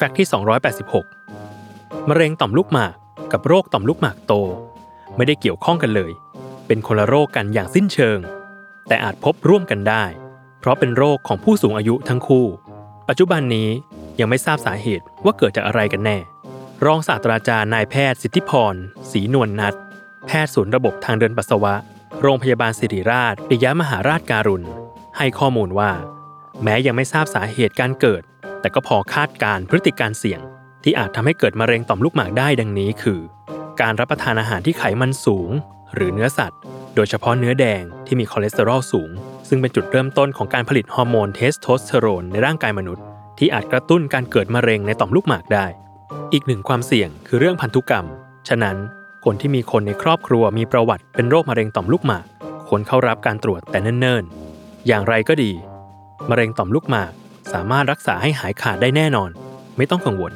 แฟกต์ที่ 286 มะเร็งต่อมลูกหมากกับโรคต่อมลูกหมากโต ไม่ได้เกี่ยวข้องกันเลย เป็นคนละโรคกันอย่างสิ้นเชิง แต่อาจพบร่วมกันได้ เพราะเป็นโรคของผู้สูงอายุทั้งคู่ ปัจจุบันนี้ยังไม่ทราบสาเหตุว่าเกิดจากอะไรกันแน่ รองศาสตราจารย์นายแพทย์สิทธิพรศรีนวลนัทแพทย์ศูนย์ระบบทางเดินปัสสาวะ โรงพยาบาลศิริราชปิยมหาราชการุณ ให้ข้อมูลว่า แม้ยังไม่ทราบสาเหตุการเกิด แต่ก็พอคาดการณ์พฤติกรรมเสี่ยง ที่อาจทำให้เกิดมะเร็งต่อมลูกหมากได้ดังนี้คือ การรับประทานอาหารที่ไขมันสูง หรือเนื้อสัตว์ โดยเฉพาะเนื้อแดงที่มีคอเลสเตอรอลสูง ซึ่งเป็นจุดเริ่มต้นของการผลิตฮอร์โมนเทสโทสเตอโรนในร่างกายมนุษย์ ที่อาจกระตุ้นการเกิดมะเร็งในต่อมลูกหมากได้ อีกหนึ่งความเสี่ยงคือเรื่องพันธุกรรม ฉะนั้นคนที่มีคนในครอบครัวมีประวัติเป็นโรคมะเร็งต่อมลูกหมากควรเข้ารับการตรวจแต่เนิ่นๆ อย่างไรก็ดี มะเร็งต่อมลูกหมาก สามารถรักษาให้หายขาดได้แน่นอน ไม่ต้องกังวล